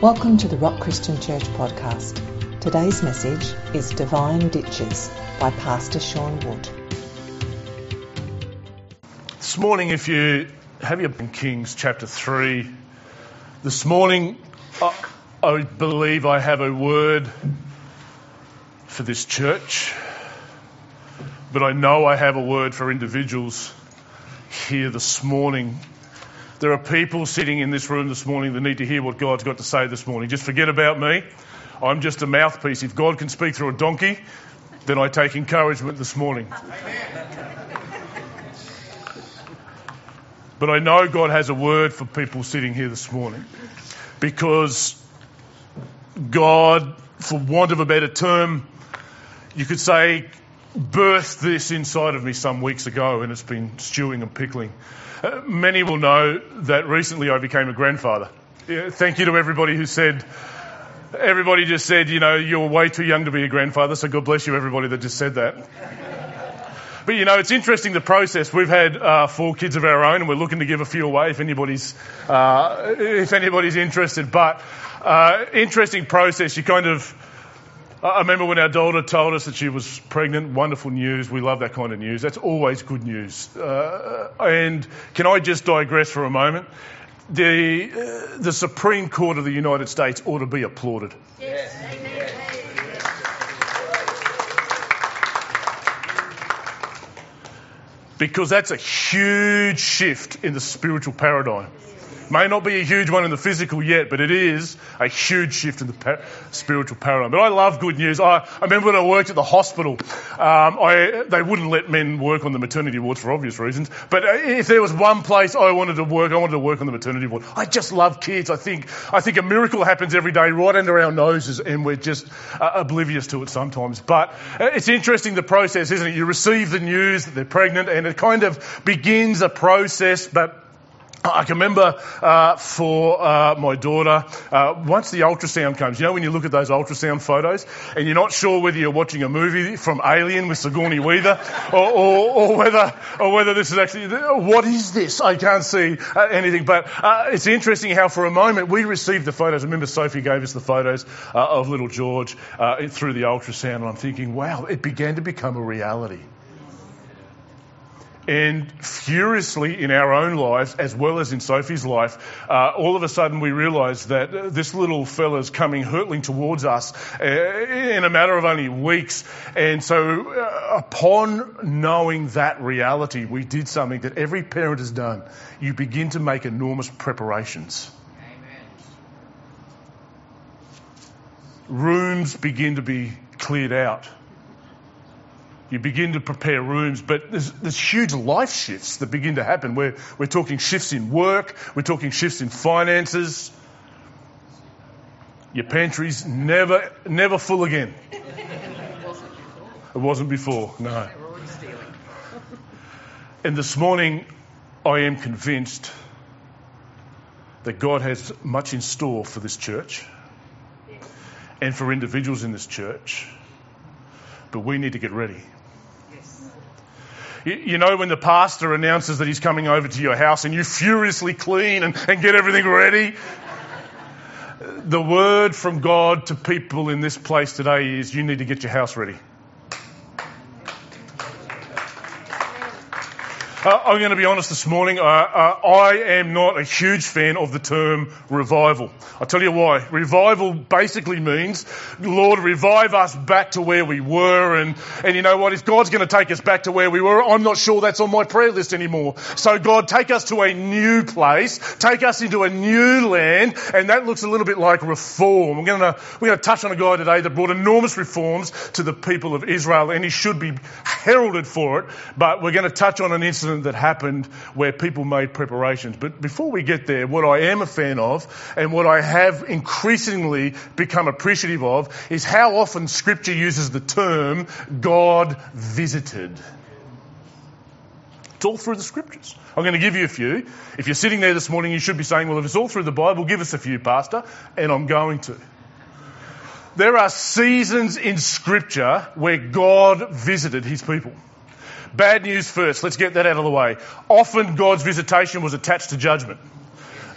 Welcome to the Rock Christian Church podcast. Today's message is Divine Ditches by Pastor Sean Wood. This morning, if you have your Kings chapter 3, this morning I, I believe I have a word for this church, but I know I have a word for individuals here this morning there are people sitting in this room this morning that need to hear what God's got to say this morning. Just forget about me. I'm just a mouthpiece. If God can speak through a donkey, then I take encouragement this morning. But I know God has a word for people sitting here this morning because God, for want of a better term, you could say, birthed this inside of me some weeks ago and it's been stewing and pickling. Many will know that recently I became a grandfather. Thank you to everybody who said, everybody just said, you know, you're way too young to be a grandfather, so God bless you, everybody that just said that. But you know, it's interesting the process. We've had uh, four kids of our own, and we're looking to give a few away if anybody's uh, if anybody's interested. But uh, interesting process. You kind of I remember when our daughter told us that she was pregnant. Wonderful news. We love that kind of news. That's always good news. Uh, and can I just digress for a moment? The, uh, the Supreme Court of the United States ought to be applauded. Yes. Because that's a huge shift in the spiritual paradigm. May not be a huge one in the physical yet, but it is a huge shift in the par- spiritual paradigm. But I love good news. I, I remember when I worked at the hospital, um, I, they wouldn't let men work on the maternity wards for obvious reasons. But uh, if there was one place I wanted to work, I wanted to work on the maternity ward. I just love kids. I think, I think a miracle happens every day right under our noses and we're just uh, oblivious to it sometimes. But uh, it's interesting the process, isn't it? You receive the news that they're pregnant and it kind of begins a process, but I can remember uh, for uh, my daughter, uh, once the ultrasound comes, you know when you look at those ultrasound photos and you're not sure whether you're watching a movie from Alien with Sigourney Weaver or, or, or whether, or whether this is actually, what is this? I can't see uh, anything. But uh, it's interesting how for a moment we received the photos. I remember Sophie gave us the photos uh, of little George through the ultrasound and I'm thinking, wow, it began to become a reality and furiously in our own lives, as well as in Sophie's life, uh, all of a sudden we realise that uh, this little fella's coming hurtling towards us uh, in a matter of only weeks. And so, uh, upon knowing that reality, we did something that every parent has done. You begin to make enormous preparations. Amen. Rooms begin to be cleared out you begin to prepare rooms, but there's, there's huge life shifts that begin to happen. We're, we're talking shifts in work, we're talking shifts in finances. Your pantry's never, never full again. It wasn't before, no. And this morning, I am convinced that God has much in store for this church and for individuals in this church, but we need to get ready. You know, when the pastor announces that he's coming over to your house and you furiously clean and, and get everything ready? The word from God to people in this place today is you need to get your house ready. Uh, I'm going to be honest this morning. Uh, uh, I am not a huge fan of the term revival. I'll tell you why. Revival basically means, Lord, revive us back to where we were. And, and you know what? If God's going to take us back to where we were, I'm not sure that's on my prayer list anymore. So God, take us to a new place. Take us into a new land. And that looks a little bit like reform. We're going to, we're going to touch on a guy today that brought enormous reforms to the people of Israel and he should be heralded for it. But we're going to touch on an incident incident that happened where people made preparations. But before we get there, what I am a fan of and what I have increasingly become appreciative of is how often scripture uses the term God visited. It's all through the scriptures. I'm going to give you a few. If you're sitting there this morning, you should be saying, well, if it's all through the Bible, give us a few, Pastor. And I'm going to. There are seasons in scripture where God visited his people. Bad news first. Let's get that out of the way. Often God's visitation was attached to judgment.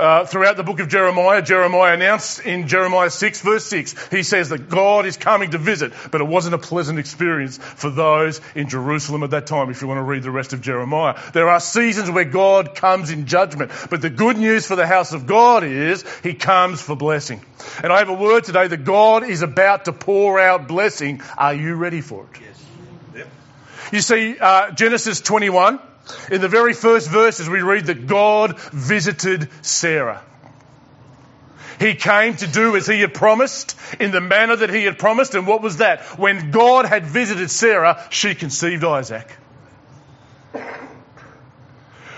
Uh, throughout the book of Jeremiah, Jeremiah announced in Jeremiah 6 verse 6, he says that God is coming to visit, but it wasn't a pleasant experience for those in Jerusalem at that time, if you want to read the rest of Jeremiah. There are seasons where God comes in judgment, but the good news for the house of God is he comes for blessing. And I have a word today that God is about to pour out blessing. Are you ready for it? Yes. You see, uh, Genesis 21, in the very first verses, we read that God visited Sarah. He came to do as he had promised in the manner that he had promised. And what was that? When God had visited Sarah, she conceived Isaac.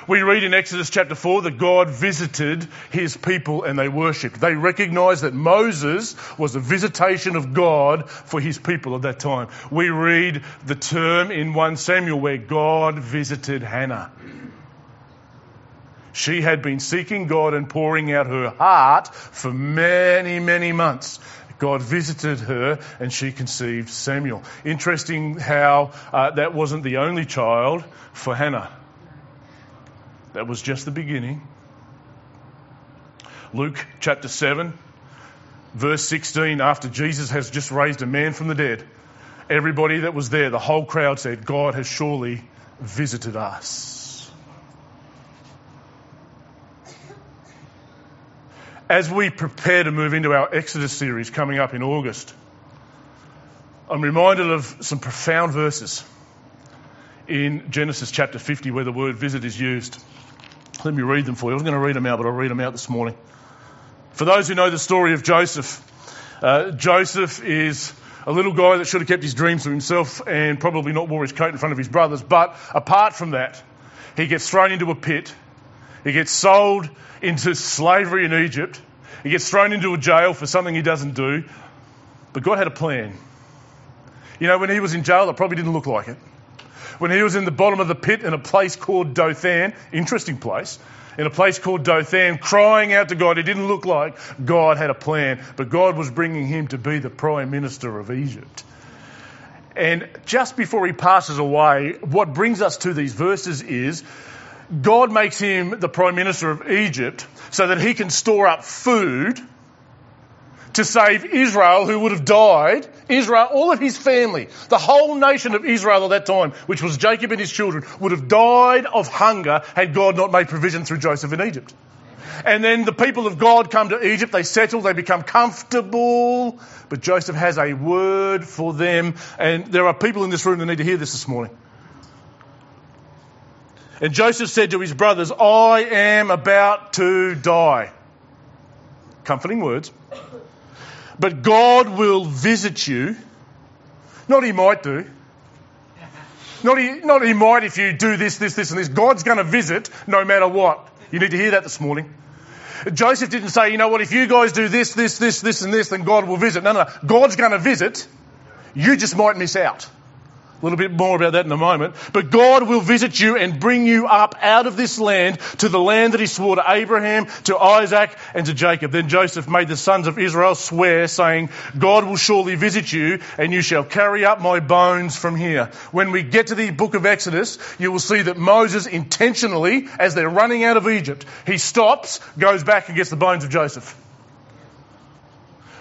We read in Exodus chapter 4 that God visited his people and they worshipped. They recognized that Moses was a visitation of God for his people at that time. We read the term in 1 Samuel where God visited Hannah. She had been seeking God and pouring out her heart for many, many months. God visited her and she conceived Samuel. Interesting how uh, that wasn't the only child for Hannah. That was just the beginning. Luke chapter 7, verse 16, after Jesus has just raised a man from the dead, everybody that was there, the whole crowd said, God has surely visited us. As we prepare to move into our Exodus series coming up in August, I'm reminded of some profound verses in Genesis chapter 50 where the word visit is used. Let me read them for you. I was going to read them out, but I'll read them out this morning. For those who know the story of Joseph, uh, Joseph is a little guy that should have kept his dreams to himself and probably not wore his coat in front of his brothers. But apart from that, he gets thrown into a pit. He gets sold into slavery in Egypt. He gets thrown into a jail for something he doesn't do. But God had a plan. You know, when he was in jail, it probably didn't look like it when he was in the bottom of the pit in a place called Dothan, interesting place, in a place called Dothan, crying out to God. It didn't look like God had a plan, but God was bringing him to be the Prime Minister of Egypt. And just before he passes away, what brings us to these verses is God makes him the Prime Minister of Egypt so that he can store up food to save Israel, who would have died, Israel, all of his family, the whole nation of Israel at that time, which was Jacob and his children, would have died of hunger had God not made provision through Joseph in Egypt. And then the people of God come to Egypt, they settle, they become comfortable, but Joseph has a word for them. And there are people in this room that need to hear this this morning. And Joseph said to his brothers, I am about to die. Comforting words. But God will visit you. Not he might do. Not he, not he might if you do this, this, this, and this. God's going to visit no matter what. You need to hear that this morning. Joseph didn't say, you know what, if you guys do this, this, this, this, and this, then God will visit. No, no, no. God's going to visit. You just might miss out. A little bit more about that in a moment. But God will visit you and bring you up out of this land to the land that he swore to Abraham, to Isaac, and to Jacob. Then Joseph made the sons of Israel swear, saying, God will surely visit you, and you shall carry up my bones from here. When we get to the book of Exodus, you will see that Moses intentionally, as they're running out of Egypt, he stops, goes back and gets the bones of Joseph.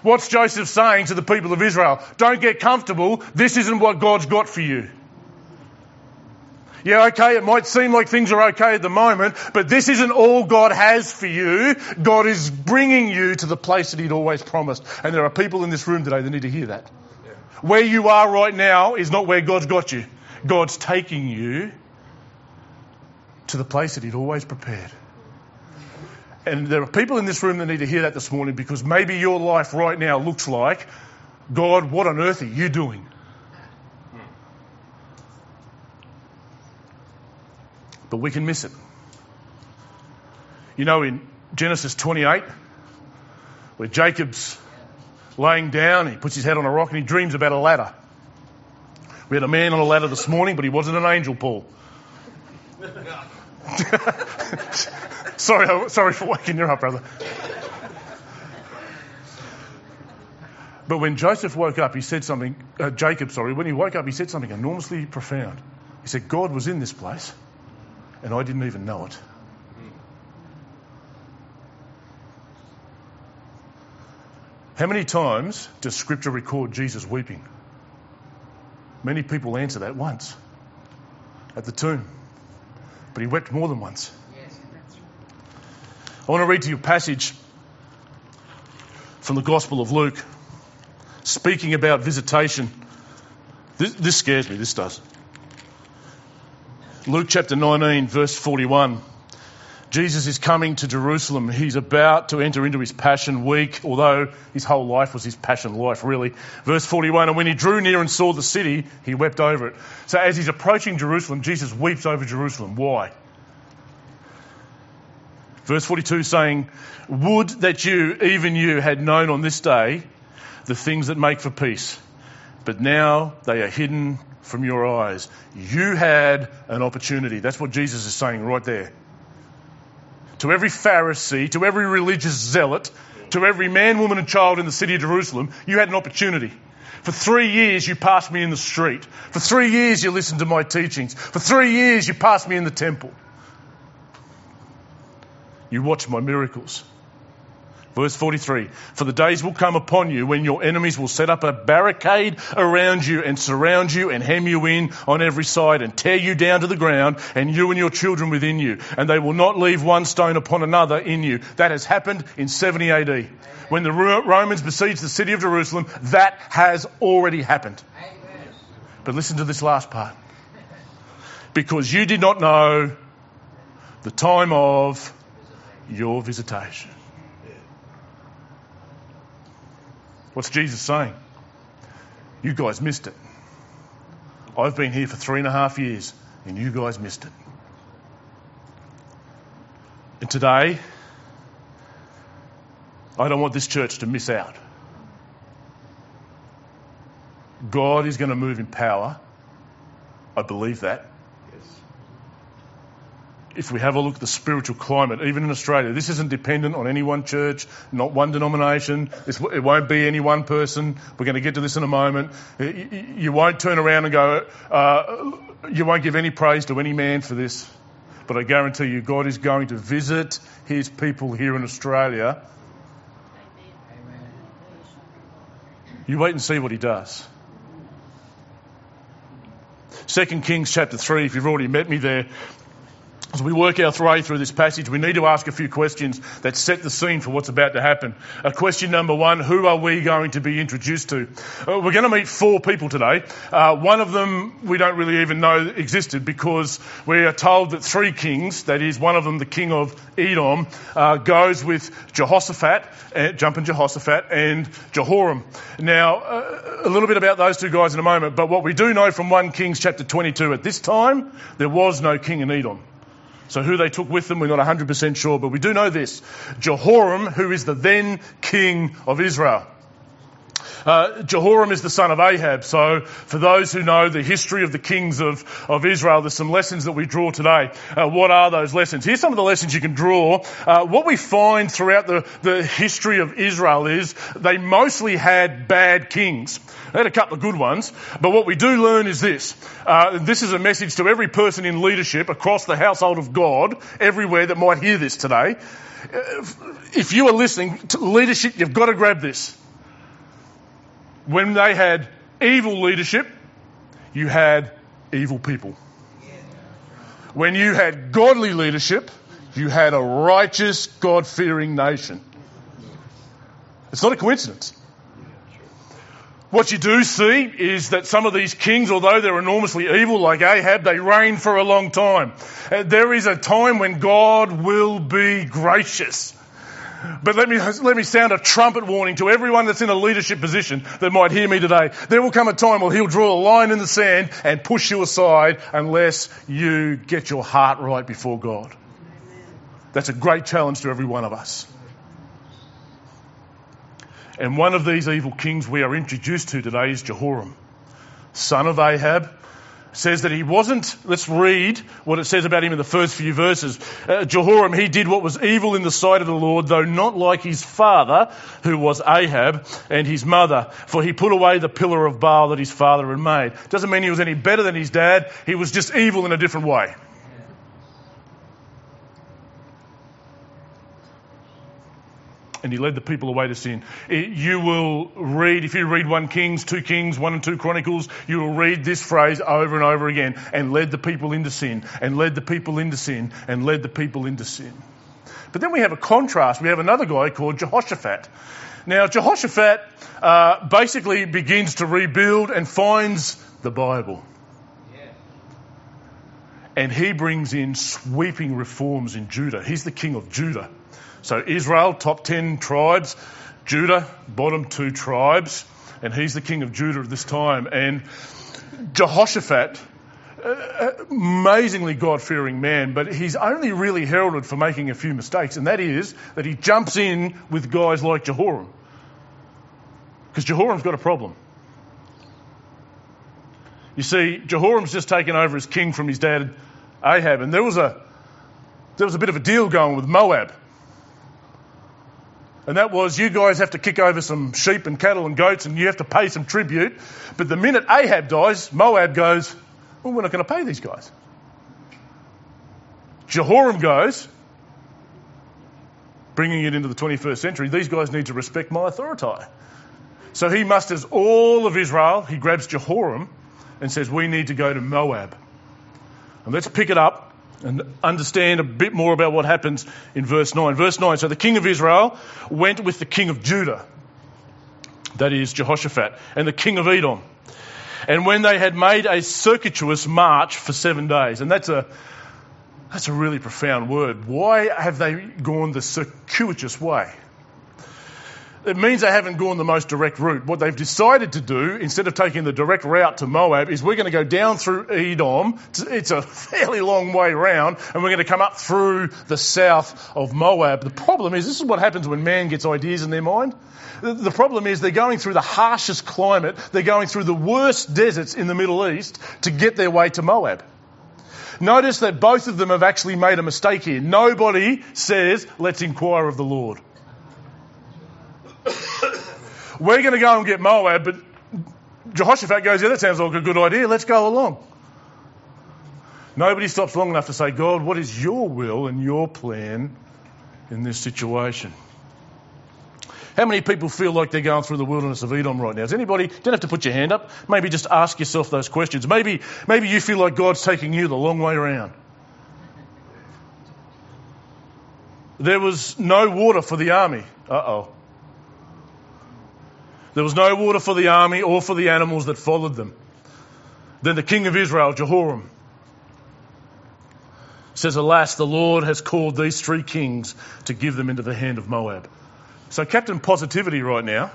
What's Joseph saying to the people of Israel? Don't get comfortable. This isn't what God's got for you. Yeah, okay, it might seem like things are okay at the moment, but this isn't all God has for you. God is bringing you to the place that He'd always promised. And there are people in this room today that need to hear that. Where you are right now is not where God's got you. God's taking you to the place that He'd always prepared. And there are people in this room that need to hear that this morning because maybe your life right now looks like, God, what on earth are you doing? But we can miss it. You know, in Genesis 28, where Jacob's laying down, he puts his head on a rock and he dreams about a ladder. We had a man on a ladder this morning, but he wasn't an angel, Paul. sorry, sorry for waking you up, brother. But when Joseph woke up, he said something, uh, Jacob, sorry, when he woke up, he said something enormously profound. He said, God was in this place, and I didn't even know it. How many times does Scripture record Jesus weeping? Many people answer that once at the tomb. But he wept more than once. I want to read to you a passage from the Gospel of Luke speaking about visitation. This, this scares me, this does. Luke chapter 19, verse 41. Jesus is coming to Jerusalem. He's about to enter into his passion week, although his whole life was his passion life, really. Verse 41 And when he drew near and saw the city, he wept over it. So as he's approaching Jerusalem, Jesus weeps over Jerusalem. Why? Verse 42 saying, Would that you, even you, had known on this day the things that make for peace, but now they are hidden from your eyes. You had an opportunity. That's what Jesus is saying right there. To every Pharisee, to every religious zealot, to every man, woman, and child in the city of Jerusalem, you had an opportunity. For three years, you passed me in the street. For three years, you listened to my teachings. For three years, you passed me in the temple. You watch my miracles. Verse 43 For the days will come upon you when your enemies will set up a barricade around you and surround you and hem you in on every side and tear you down to the ground and you and your children within you. And they will not leave one stone upon another in you. That has happened in 70 AD. When the Romans besieged the city of Jerusalem, that has already happened. But listen to this last part. Because you did not know the time of your visitation. What's Jesus saying? You guys missed it. I've been here for three and a half years, and you guys missed it. And today, I don't want this church to miss out. God is going to move in power. I believe that if we have a look at the spiritual climate, even in Australia, this isn't dependent on any one church, not one denomination. It won't be any one person. We're going to get to this in a moment. You won't turn around and go, uh, you won't give any praise to any man for this. But I guarantee you, God is going to visit his people here in Australia. You wait and see what he does. 2 Kings chapter 3, if you've already met me there, as we work our way through this passage, we need to ask a few questions that set the scene for what's about to happen. Uh, question number one, who are we going to be introduced to? Uh, we're going to meet four people today. Uh, one of them we don't really even know existed because we are told that three kings, that is one of them the king of Edom, uh, goes with Jehoshaphat, uh, jumping Jehoshaphat, and Jehoram. Now, uh, a little bit about those two guys in a moment, but what we do know from 1 Kings chapter 22, at this time, there was no king in Edom. So who they took with them, we're not 100% sure, but we do know this. Jehoram, who is the then king of Israel. Uh, Jehoram is the son of Ahab. So, for those who know the history of the kings of, of Israel, there's some lessons that we draw today. Uh, what are those lessons? Here's some of the lessons you can draw. Uh, what we find throughout the, the history of Israel is they mostly had bad kings. They had a couple of good ones, but what we do learn is this. Uh, this is a message to every person in leadership across the household of God, everywhere that might hear this today. Uh, if you are listening to leadership, you've got to grab this when they had evil leadership, you had evil people. When you had godly leadership, you had a righteous, God fearing nation. It's not a coincidence. What you do see is that some of these kings, although they're enormously evil like Ahab, they reign for a long time. There is a time when God will be gracious. But let me, let me sound a trumpet warning to everyone that's in a leadership position that might hear me today. There will come a time where he'll draw a line in the sand and push you aside unless you get your heart right before God. That's a great challenge to every one of us. And one of these evil kings we are introduced to today is Jehoram, son of Ahab, says that he wasn't, let's read what it says about him in the first few verses. Uh, Jehoram, he did what was evil in the sight of the Lord, though not like his father, who was Ahab, and his mother, for he put away the pillar of Baal that his father had made. Doesn't mean he was any better than his dad, he was just evil in a different way. And he led the people away to sin. It- you will read, if you read 1 Kings, 2 Kings, 1 and 2 Chronicles, you will read this phrase over and over again and led the people into sin, and led the people into sin, and led the people into sin. But then we have a contrast. We have another guy called Jehoshaphat. Now, Jehoshaphat uh, basically begins to rebuild and finds the Bible. And he brings in sweeping reforms in Judah. He's the king of Judah. So Israel, top 10 tribes, Judah, bottom two tribes, and he's the king of Judah at this time. And Jehoshaphat, amazingly God fearing man, but he's only really heralded for making a few mistakes, and that is that he jumps in with guys like Jehoram. Because Jehoram's got a problem. You see, Jehoram's just taken over as king from his dad Ahab, and there was a there was a bit of a deal going with Moab. And that was you guys have to kick over some sheep and cattle and goats and you have to pay some tribute. But the minute Ahab dies, Moab goes, Well, we're not going to pay these guys. Jehoram goes, bringing it into the 21st century, these guys need to respect my authority. So he musters all of Israel, he grabs Jehoram and says, We need to go to Moab. And let's pick it up and understand a bit more about what happens in verse 9. Verse 9 So the king of Israel went with the king of Judah, that is Jehoshaphat, and the king of Edom. And when they had made a circuitous march for seven days, and that's a that's a really profound word. Why have they gone the circuitous way? It means they haven't gone the most direct route. What they've decided to do, instead of taking the direct route to Moab, is we're going to go down through Edom. It's a fairly long way round, and we're going to come up through the south of Moab. The problem is, this is what happens when man gets ideas in their mind. The problem is they're going through the harshest climate, they're going through the worst deserts in the Middle East to get their way to Moab. Notice that both of them have actually made a mistake here. Nobody says, let's inquire of the Lord. We're going to go and get Moab, but Jehoshaphat goes, yeah, that sounds like a good idea. Let's go along. Nobody stops long enough to say, God, what is your will and your plan in this situation? How many people feel like they're going through the wilderness of Edom right now? Does anybody, don't have to put your hand up, maybe just ask yourself those questions. Maybe, maybe you feel like God's taking you the long way around. There was no water for the army. Uh oh. There was no water for the army or for the animals that followed them. Then the king of Israel, Jehoram, says, Alas, the Lord has called these three kings to give them into the hand of Moab. So, Captain Positivity right now.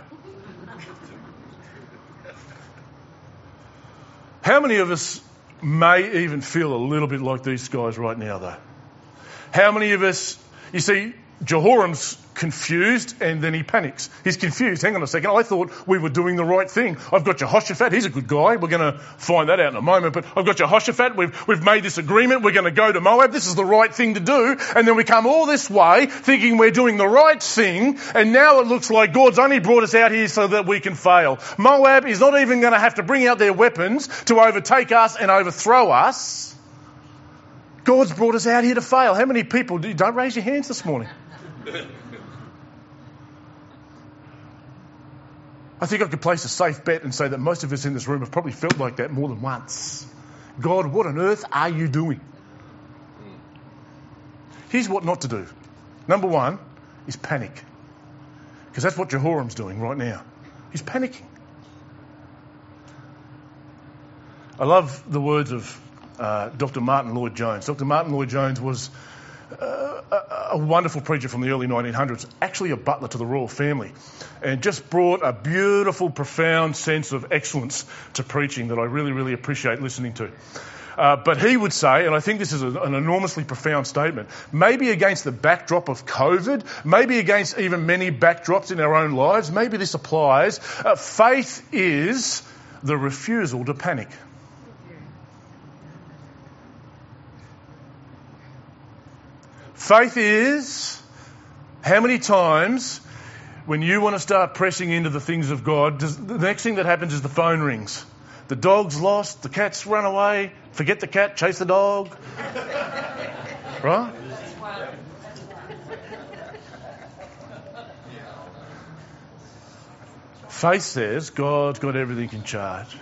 How many of us may even feel a little bit like these guys right now, though? How many of us, you see, Jehoram's confused and then he panics. He's confused. Hang on a second. I thought we were doing the right thing. I've got Jehoshaphat. He's a good guy. We're going to find that out in a moment. But I've got Jehoshaphat. We've, we've made this agreement. We're going to go to Moab. This is the right thing to do. And then we come all this way thinking we're doing the right thing. And now it looks like God's only brought us out here so that we can fail. Moab is not even going to have to bring out their weapons to overtake us and overthrow us. God's brought us out here to fail. How many people do, don't raise your hands this morning? I think I could place a safe bet and say that most of us in this room have probably felt like that more than once. God, what on earth are you doing? Here's what not to do. Number one is panic. Because that's what Jehoram's doing right now. He's panicking. I love the words of uh, Dr. Martyn Lloyd Jones. Dr. Martyn Lloyd Jones was a wonderful preacher from the early 1900s, actually a butler to the royal family, and just brought a beautiful, profound sense of excellence to preaching that I really, really appreciate listening to. Uh, but he would say, and I think this is a, an enormously profound statement, maybe against the backdrop of COVID, maybe against even many backdrops in our own lives, maybe this applies. Uh, faith is the refusal to panic. Faith is how many times when you want to start pressing into the things of God, does, the next thing that happens is the phone rings. The dog's lost, the cat's run away, forget the cat, chase the dog. right? Faith says God's got everything in charge.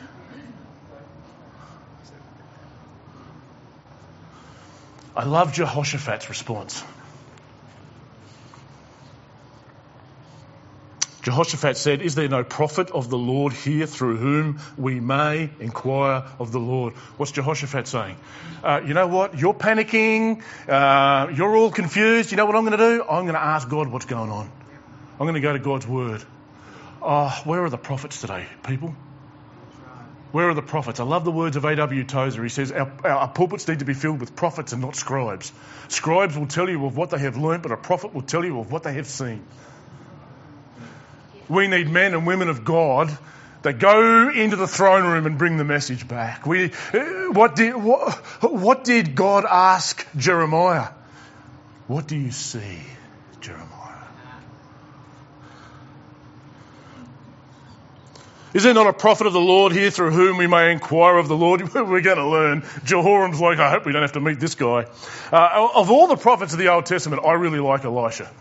I love Jehoshaphat's response. Jehoshaphat said, Is there no prophet of the Lord here through whom we may inquire of the Lord? What's Jehoshaphat saying? Uh, you know what? You're panicking. Uh, you're all confused. You know what I'm going to do? I'm going to ask God what's going on. I'm going to go to God's word. Oh, where are the prophets today, people? Where are the prophets? I love the words of A.W. Tozer. He says, our, our, pulpits need to be filled with prophets and not scribes. Scribes will tell you of what they have learnt, but a prophet will tell you of what they have seen. We need men and women of God that go into the throne room and bring the message back. We, uh, what, did, what, what did God ask Jeremiah? What do you see, Jeremiah? Is there not a prophet of the Lord here through whom we may inquire of the Lord? We're going to learn. Jehoram's like, I hope we don't have to meet this guy. Uh, of all the prophets of the Old Testament, I really like Elisha.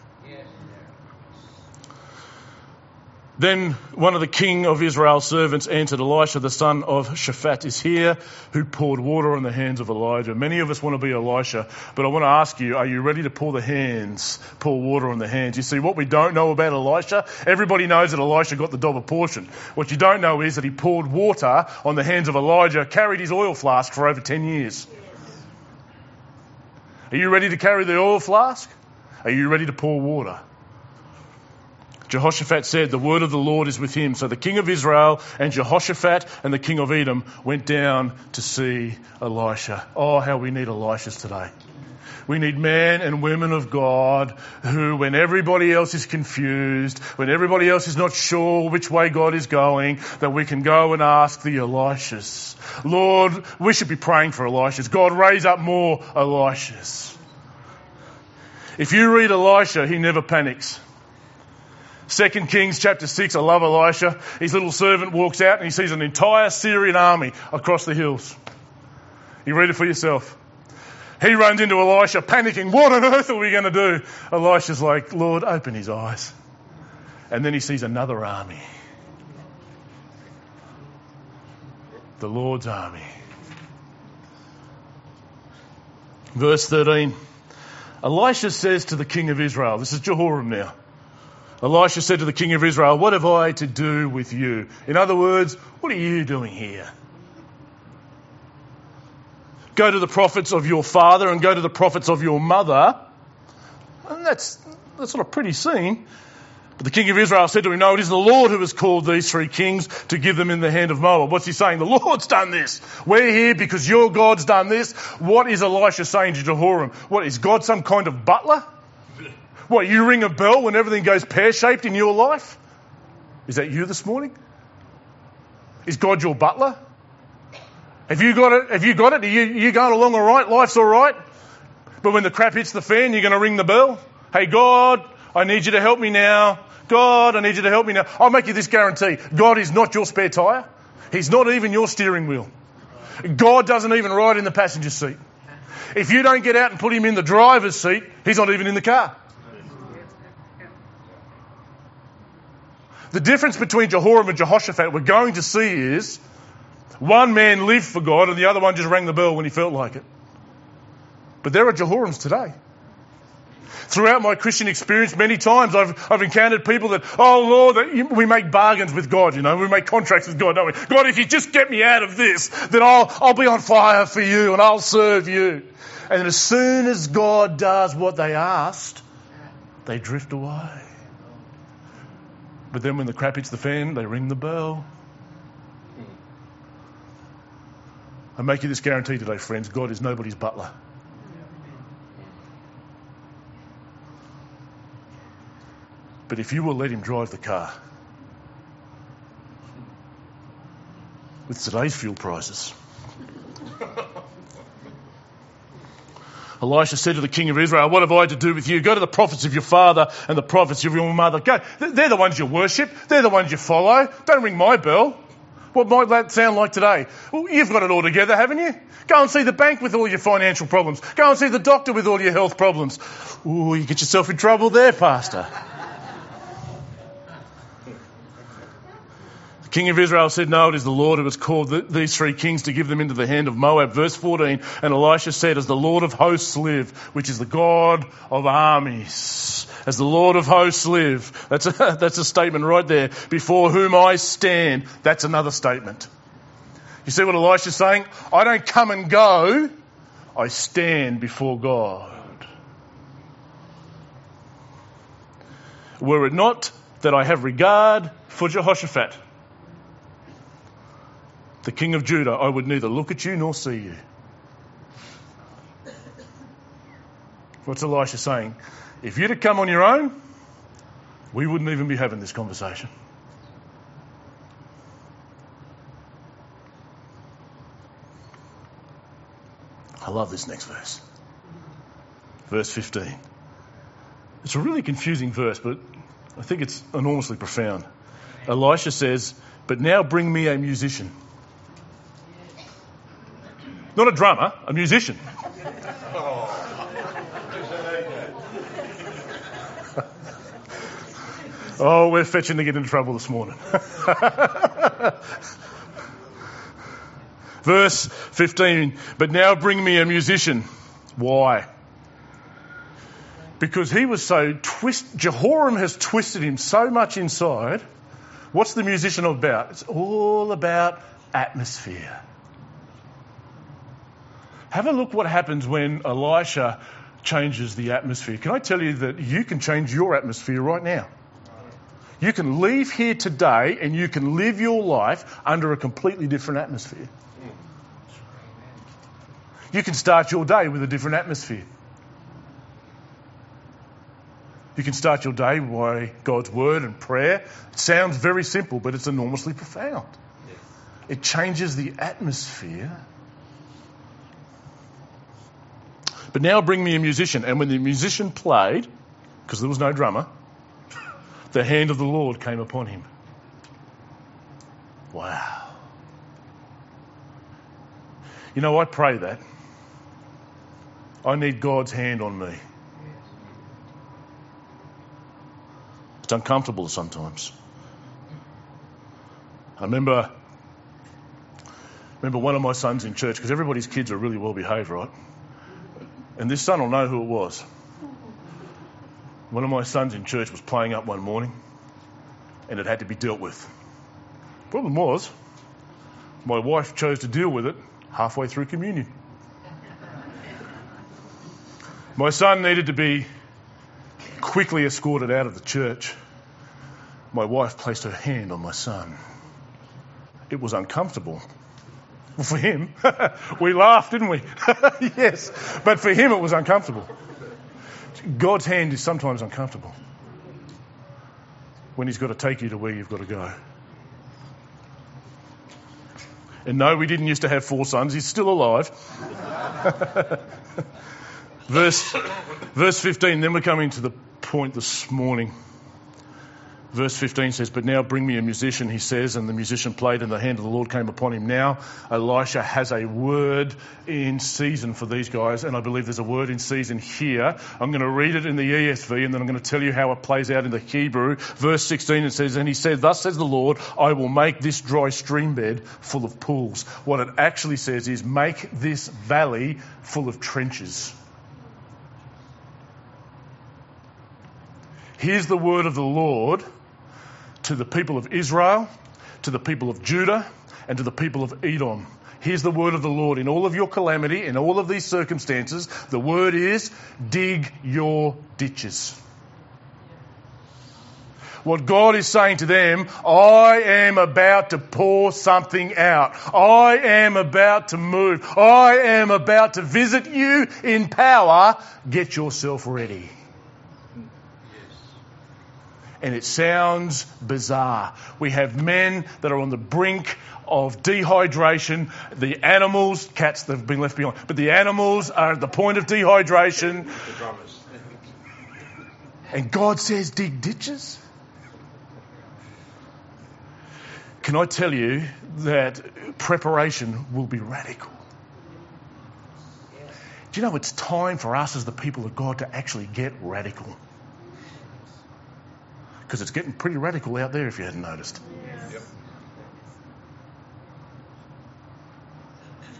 Then one of the king of Israel's servants answered, Elisha, the son of Shaphat, is here, who poured water on the hands of Elijah. Many of us want to be Elisha, but I want to ask you, are you ready to pour the hands, pour water on the hands? You see, what we don't know about Elisha, everybody knows that Elisha got the double portion. What you don't know is that he poured water on the hands of Elijah, carried his oil flask for over 10 years. Are you ready to carry the oil flask? Are you ready to pour water? Jehoshaphat said, The word of the Lord is with him. So the king of Israel and Jehoshaphat and the king of Edom went down to see Elisha. Oh, how we need Elishas today. We need men and women of God who, when everybody else is confused, when everybody else is not sure which way God is going, that we can go and ask the Elishas. Lord, we should be praying for Elishas. God, raise up more Elishas. If you read Elisha, he never panics. Second Kings chapter 6, I love Elisha. His little servant walks out and he sees an entire Syrian army across the hills. You read it for yourself. He runs into Elisha panicking. What on earth are we going to do? Elisha's like, Lord, open his eyes. And then he sees another army. The Lord's army. Verse 13. Elisha says to the king of Israel, this is Jehoram now. Elisha said to the king of Israel, What have I to do with you? In other words, what are you doing here? Go to the prophets of your father and go to the prophets of your mother. And that's, that's not a pretty scene. But the king of Israel said to him, No, it is the Lord who has called these three kings to give them in the hand of Moab. What's he saying? The Lord's done this. We're here because your God's done this. What is Elisha saying to Jehoram? What, is God some kind of butler? What, you ring a bell when everything goes pear shaped in your life? Is that you this morning? Is God your butler? Have you got it? Have you got it? Are you, you going along all right? Life's all right? But when the crap hits the fan, you're going to ring the bell? Hey, God, I need you to help me now. God, I need you to help me now. I'll make you this guarantee. God is not your spare tyre. He's not even your steering wheel. God doesn't even ride in the passenger seat. If you don't get out and put him in the driver's seat, he's not even in the car. The difference between Jehoram and Jehoshaphat we're going to see is one man lived for God and the other one just rang the bell when he felt like it. But there are Jehorams today. Throughout my Christian experience, many times I've, I've encountered people that, oh Lord, that we make bargains with God, you know, we make contracts with God, don't we? God, if you just get me out of this, then I'll, I'll be on fire for you and I'll serve you. And as soon as God does what they asked, they drift away. But then when the crap hits the fan, they ring the bell. I make you this guarantee today, friends God is nobody's butler. But if you will let him drive the car, with today's fuel prices, Elisha said to the king of Israel, What have I to do with you? Go to the prophets of your father and the prophets of your mother. Go. They're the ones you worship. They're the ones you follow. Don't ring my bell. What might that sound like today? Well, you've got it all together, haven't you? Go and see the bank with all your financial problems. Go and see the doctor with all your health problems. Ooh, you get yourself in trouble there, Pastor. King of Israel said, No, it is the Lord who has called th- these three kings to give them into the hand of Moab. Verse 14, and Elisha said, As the Lord of hosts live, which is the God of armies, as the Lord of hosts live. That's a, that's a statement right there. Before whom I stand. That's another statement. You see what Elisha's saying? I don't come and go. I stand before God. Were it not that I have regard for Jehoshaphat, the king of Judah, I would neither look at you nor see you. What's Elisha saying? If you'd have come on your own, we wouldn't even be having this conversation. I love this next verse. Verse 15. It's a really confusing verse, but I think it's enormously profound. Elisha says, But now bring me a musician. Not a drummer, a musician. oh, we're fetching to get into trouble this morning. Verse 15, but now bring me a musician. Why? Because he was so twist, Jehoram has twisted him so much inside. What's the musician about? It's all about atmosphere. Have a look what happens when Elisha changes the atmosphere. Can I tell you that you can change your atmosphere right now? You can leave here today and you can live your life under a completely different atmosphere. You can start your day with a different atmosphere. You can start your day by God's word and prayer. It sounds very simple, but it's enormously profound. It changes the atmosphere But now bring me a musician. And when the musician played, because there was no drummer, the hand of the Lord came upon him. Wow. You know, I pray that. I need God's hand on me. It's uncomfortable sometimes. I remember, remember one of my sons in church, because everybody's kids are really well behaved, right? And this son will know who it was. One of my sons in church was playing up one morning and it had to be dealt with. Problem was, my wife chose to deal with it halfway through communion. My son needed to be quickly escorted out of the church. My wife placed her hand on my son. It was uncomfortable for him, we laughed, didn't we? yes. But for him, it was uncomfortable. God's hand is sometimes uncomfortable when He's got to take you to where you've got to go. And no, we didn't used to have four sons. He's still alive. verse, verse 15, then we're coming to the point this morning. Verse 15 says, But now bring me a musician, he says, and the musician played, and the hand of the Lord came upon him. Now Elisha has a word in season for these guys, and I believe there's a word in season here. I'm going to read it in the ESV, and then I'm going to tell you how it plays out in the Hebrew. Verse 16 it says, And he said, Thus says the Lord, I will make this dry stream bed full of pools. What it actually says is, Make this valley full of trenches. Here's the word of the Lord to the people of Israel, to the people of Judah, and to the people of Edom. Here's the word of the Lord. In all of your calamity, in all of these circumstances, the word is dig your ditches. What God is saying to them, I am about to pour something out. I am about to move. I am about to visit you in power. Get yourself ready and it sounds bizarre. We have men that are on the brink of dehydration. The animals, cats that have been left behind, but the animals are at the point of dehydration. And God says, dig ditches? Can I tell you that preparation will be radical? Do you know it's time for us as the people of God to actually get radical? because it's getting pretty radical out there if you hadn't noticed. Yes. Yep.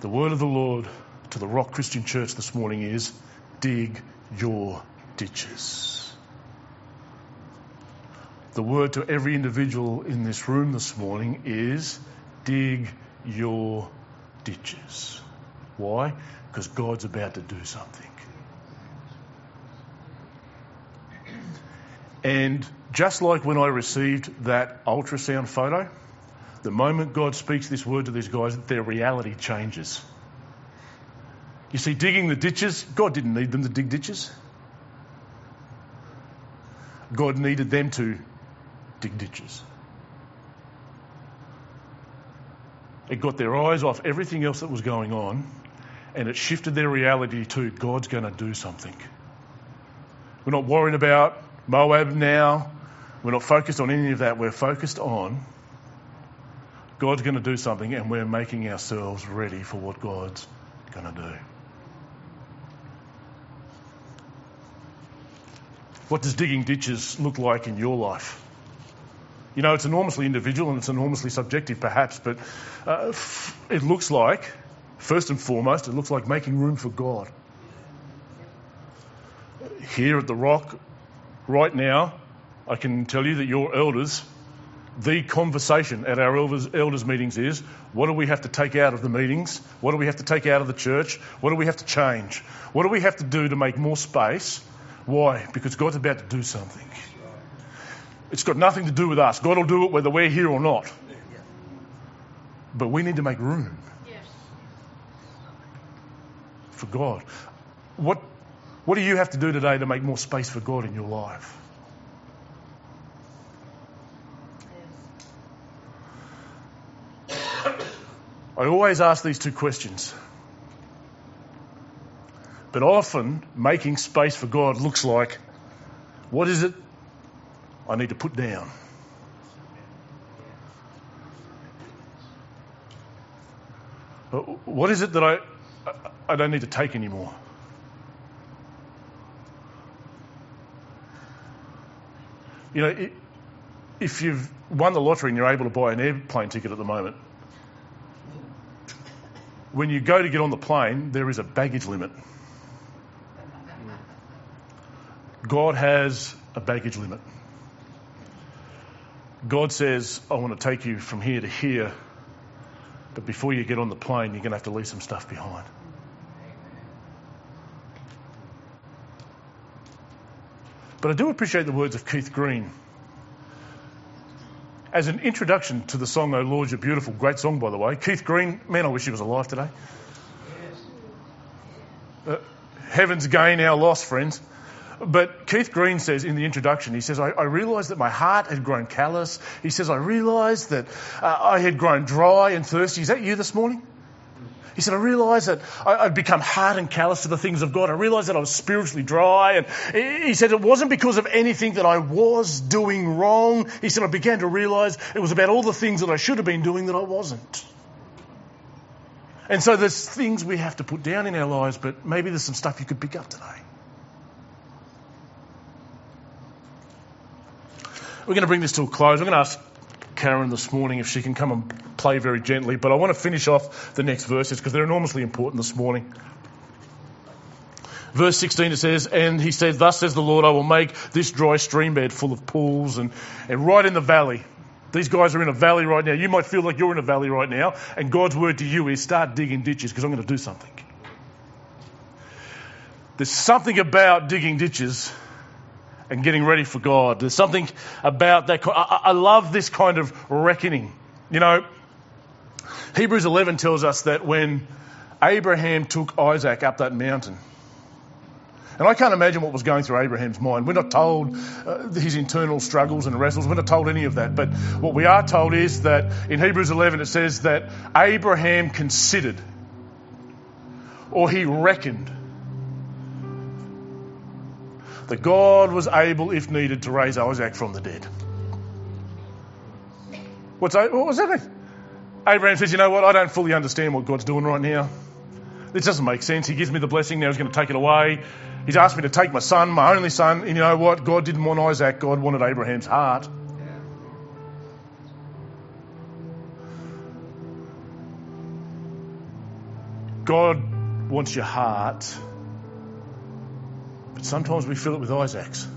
The word of the Lord to the Rock Christian Church this morning is dig your ditches. The word to every individual in this room this morning is dig your ditches. Why? Because God's about to do something. And just like when I received that ultrasound photo, the moment God speaks this word to these guys, their reality changes. You see, digging the ditches, God didn't need them to dig ditches. God needed them to dig ditches. It got their eyes off everything else that was going on and it shifted their reality to God's going to do something. We're not worried about Moab now. We're not focused on any of that. We're focused on God's going to do something and we're making ourselves ready for what God's going to do. What does digging ditches look like in your life? You know, it's enormously individual and it's enormously subjective, perhaps, but uh, it looks like, first and foremost, it looks like making room for God. Here at the Rock, right now, I can tell you that your elders, the conversation at our elders, elders meetings is what do we have to take out of the meetings? What do we have to take out of the church? What do we have to change? What do we have to do to make more space? Why? Because God's about to do something. It's got nothing to do with us. God will do it whether we're here or not. But we need to make room for God. What, what do you have to do today to make more space for God in your life? I always ask these two questions. But often, making space for God looks like what is it I need to put down. What is it that I, I don't need to take anymore? You know, if you've won the lottery and you're able to buy an airplane ticket at the moment, when you go to get on the plane, there is a baggage limit. God has a baggage limit. God says, I want to take you from here to here, but before you get on the plane, you're going to have to leave some stuff behind. But I do appreciate the words of Keith Green. As an introduction to the song, Oh Lord, You're Beautiful, great song, by the way. Keith Green, man, I wish he was alive today. Uh, heaven's gain, our loss, friends. But Keith Green says in the introduction, he says, I, I realised that my heart had grown callous. He says, I realised that uh, I had grown dry and thirsty. Is that you this morning? He said, I realised that I, would become hard and callous to the things of God. I realised that I was spiritually dry. And he said it wasn't because of anything that I was doing wrong. He said, I began to realise it was about all the things that I should have been doing that I wasn't. And so there's things we have to put down in our lives, but maybe there's some stuff you could pick up today. We're going to bring this to a close. I'm going to ask Karen this morning if she can come and play very gently, but I want to finish off the next verses because they're enormously important this morning. Verse 16 it says, And he said, Thus says the Lord, I will make this dry stream bed full of pools and, and right in the valley. These guys are in a valley right now. You might feel like you're in a valley right now, and God's word to you is start digging ditches because I'm going to do something. There's something about digging ditches and getting ready for God. There's something about that. I, love this kind of reckoning. You know, Hebrews 11 tells us that when Abraham took Isaac up that mountain, and I can't imagine what was going through Abraham's mind. We're not told uh, his internal struggles and wrestles. We're not told any of that. But what we are told is that in Hebrews 11 it says that Abraham considered or he reckoned that God was able, if needed, to raise Isaac from the dead. What's, what was that? Abraham says, You know what? I don't fully understand what God's doing right now. This doesn't make sense. He gives me the blessing, now he's going to take it away. He's asked me to take my son, my only son. And you know what? God didn't want Isaac, God wanted Abraham's heart. God wants your heart, but sometimes we fill it with Isaac's.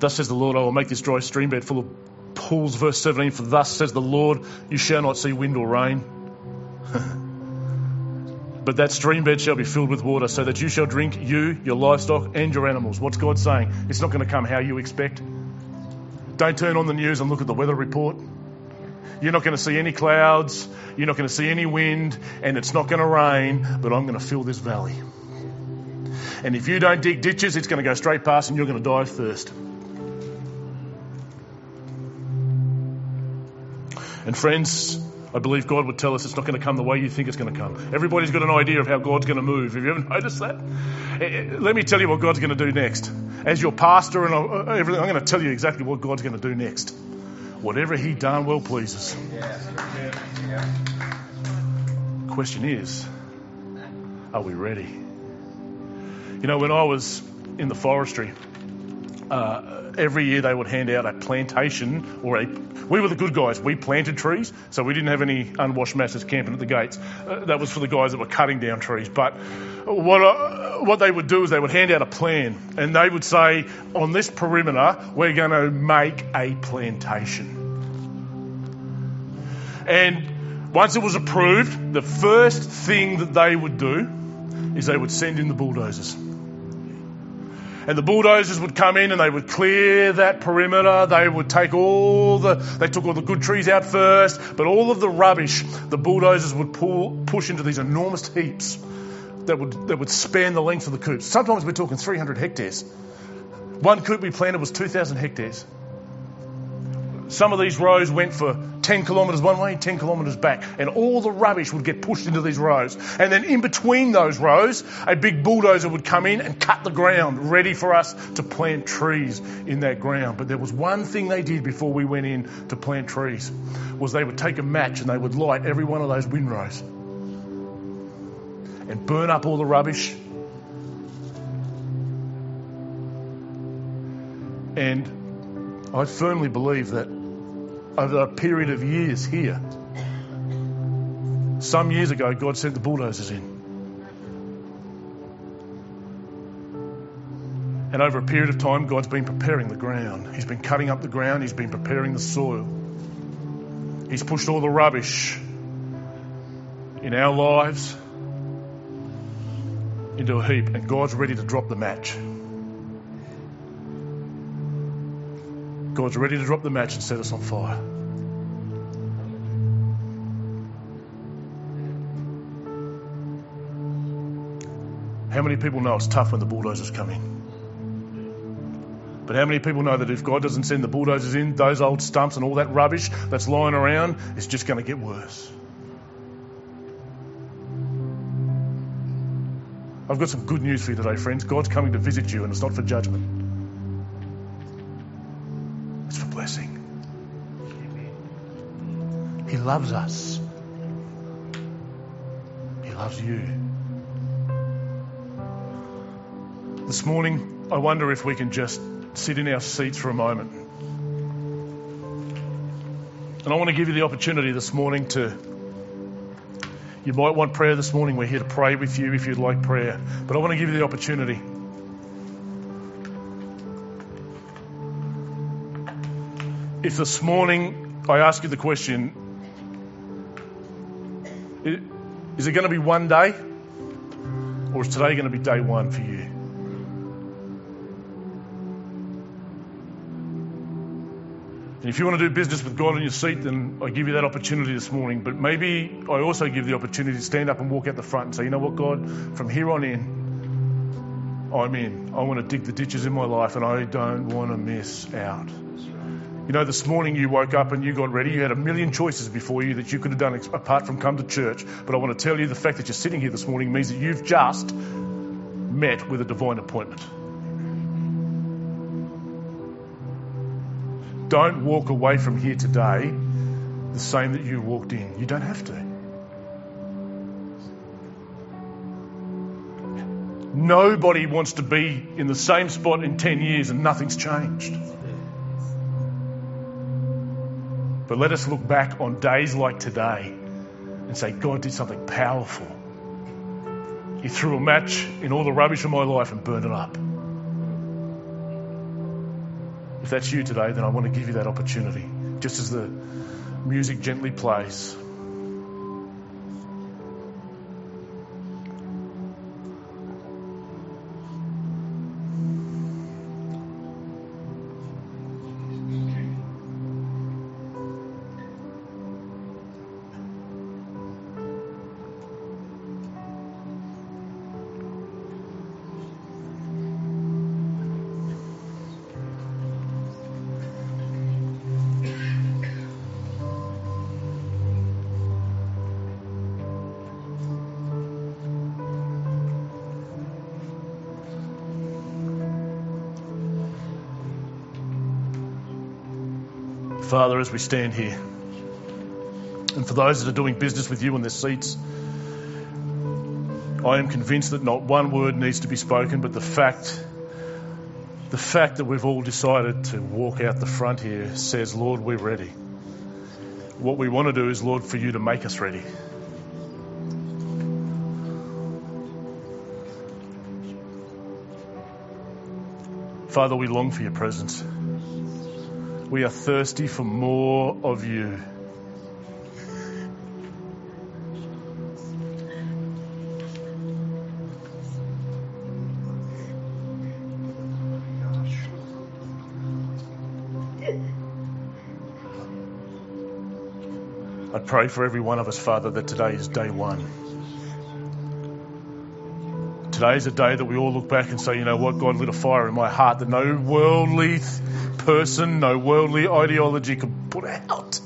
Thus says the Lord, I will make this dry stream bed full of pools. Verse 17, for thus says the Lord, you shall not see wind or rain. but that stream bed shall be filled with water, so that you shall drink, you, your livestock, and your animals. What's God saying? It's not going to come how you expect. Don't turn on the news and look at the weather report. You're not going to see any clouds, you're not going to see any wind, and it's not going to rain, but I'm going to fill this valley. And if you don't dig ditches, it's going to go straight past and you're going to die of thirst. And friends, I believe God would tell us it's not going to come the way you think it's going to come. Everybody's got an idea of how God's going to move. Have you ever noticed that? Eh, eh, let me tell you what God's going to do next. As your pastor and uh, everything, I'm going to tell you exactly what God's going to do next. Whatever He done well pleases. Question is, are we ready? You know, when I was in the forestry, uh, every year they would hand out a plantation or a. We were the good guys. We planted trees, so we didn't have any unwashed masses camping at the gates. Uh, that was for the guys that were cutting down trees. But what uh, what they would do is they would hand out a plan, and they would say, on this perimeter, we're going to make a plantation. And once it was approved, the first thing that they would do is they would send in the bulldozers and the bulldozers would come in and they would clear that perimeter. They would take all the, they took all the good trees out first, but all of the rubbish, the bulldozers would pull, push into these enormous heaps that would, that would span the length of the coupes. Sometimes we're talking 300 hectares. One coupe we planted was 2,000 hectares. Some of these rows went for 10 kilometres one way, 10 kilometres back, and all the rubbish would get pushed into these rows. And then in between those rows, a big bulldozer would come in and cut the ground, ready for us to plant trees in that ground. But there was one thing they did before we went in to plant trees, was they would take a match and they would light every one of those windrows and burn up all the rubbish. And I firmly believe that over a period of years here. Some years ago, God sent the bulldozers in. And over a period of time, God's been preparing the ground. He's been cutting up the ground, He's been preparing the soil. He's pushed all the rubbish in our lives into a heap, and God's ready to drop the match. God's ready to drop the match and set us on fire. How many people know it's tough when the bulldozers come in? But how many people know that if God doesn't send the bulldozers in, those old stumps and all that rubbish that's lying around is just going to get worse? I've got some good news for you today, friends. God's coming to visit you, and it's not for judgment. Loves us. He loves you. This morning, I wonder if we can just sit in our seats for a moment. And I want to give you the opportunity this morning to. You might want prayer this morning. We're here to pray with you if you'd like prayer. But I want to give you the opportunity. if this morning I ask you the question, is it going to be one day? Or is today going to be day one for you? And if you want to do business with God in your seat, then I give you that opportunity this morning. But maybe I also give the opportunity to stand up and walk out the front and say, you know what, God, from here on in, I'm in. I want to dig the ditches in my life and I don't want to miss out. You know, this morning you woke up and you got ready. You had a million choices before you that you could have done apart from come to church. But I want to tell you the fact that you're sitting here this morning means that you've just met with a divine appointment. Don't walk away from here today the same that you walked in. You don't have to. Nobody wants to be in the same spot in 10 years and nothing's changed. But let us look back on days like today and say, God did something powerful. He threw a match in all the rubbish of my life and burned it up. If that's you today, then I want to give you that opportunity, just as the music gently plays. Father, as we stand here, and for those that are doing business with you in their seats, I am convinced that not one word needs to be spoken, but the fact, the fact that we've all decided to walk out the front here says, Lord, we're ready. What we want to do is, Lord, for you to make us ready. Father, we long for your presence. We are thirsty for more of you. I pray for every one of us, Father, that today is day one. Today is a day that we all look back and say, you know what, God lit a fire in my heart that no worldly person, no worldly ideology can put out.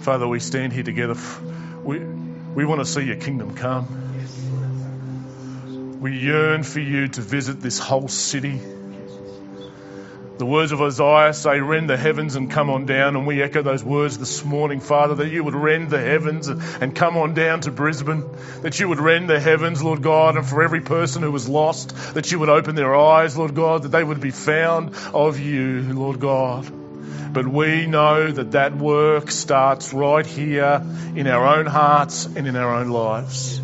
Father, we stand here together. We, we want to see your kingdom come. We yearn for you to visit this whole city. The words of Isaiah say, Rend the heavens and come on down. And we echo those words this morning, Father, that you would rend the heavens and come on down to Brisbane. That you would rend the heavens, Lord God, and for every person who was lost, that you would open their eyes, Lord God, that they would be found of you, Lord God. But we know that that work starts right here in our own hearts and in our own lives.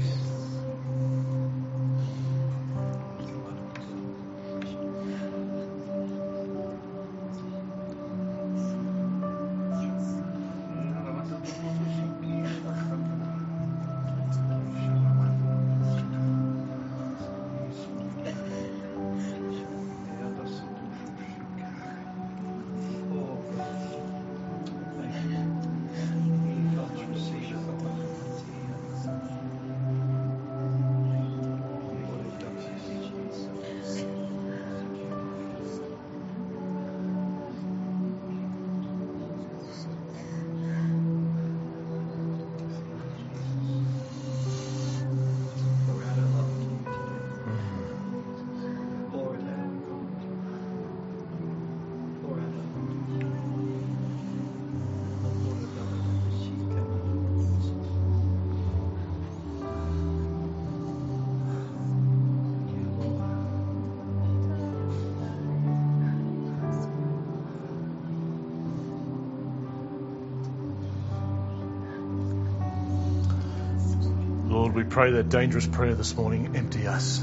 We pray that dangerous prayer this morning empty us.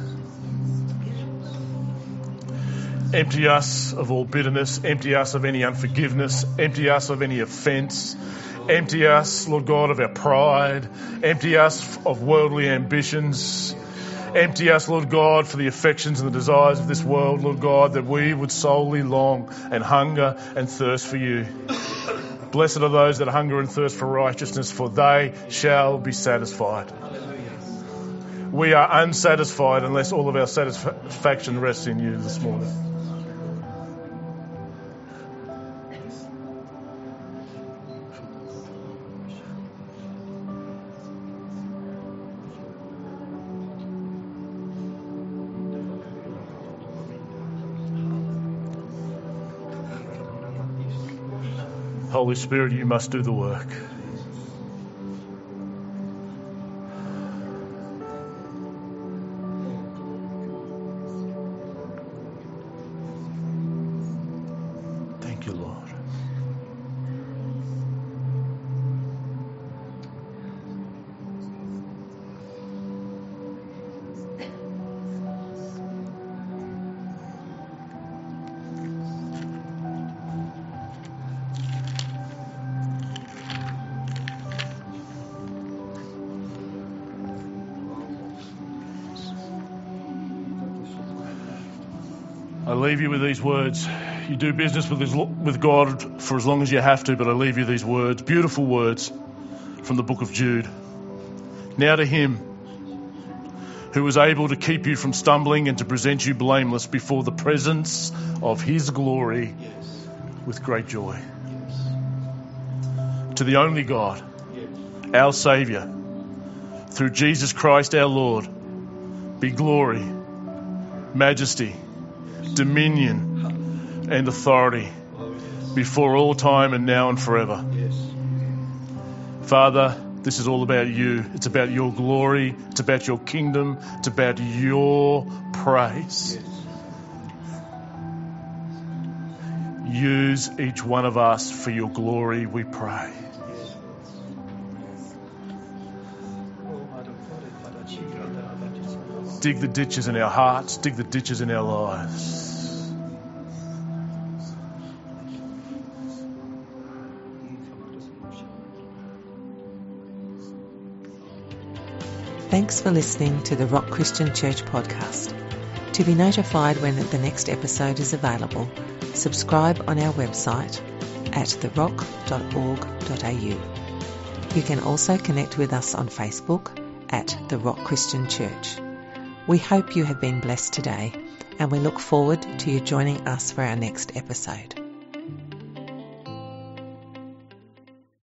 Empty us of all bitterness, empty us of any unforgiveness, empty us of any offence, empty us, Lord God, of our pride, empty us of worldly ambitions, empty us, Lord God, for the affections and the desires of this world, Lord God, that we would solely long and hunger and thirst for you. Blessed are those that hunger and thirst for righteousness, for they shall be satisfied. We are unsatisfied unless all of our satisfaction rests in you this morning. Holy Spirit, you must do the work. Leave you with these words. You do business with, his, with God for as long as you have to, but I leave you these words, beautiful words from the book of Jude. Now to him who was able to keep you from stumbling and to present you blameless before the presence of his glory with great joy. To the only God, our Saviour, through Jesus Christ our Lord, be glory, majesty, dominion, and authority before all time and now and forever. Father, this is all about you. It's about your glory. It's about your kingdom. It's about your praise. Use each one of us for your glory, we pray. Dig the ditches in our hearts, dig the ditches in our lives. Thanks for listening to the Rock Christian Church podcast. To be notified when the next episode is available, subscribe on our website at therock.org.au. You can also connect with us on Facebook at The Rock Christian Church. We hope you have been blessed today and we look forward to you joining us for our next episode.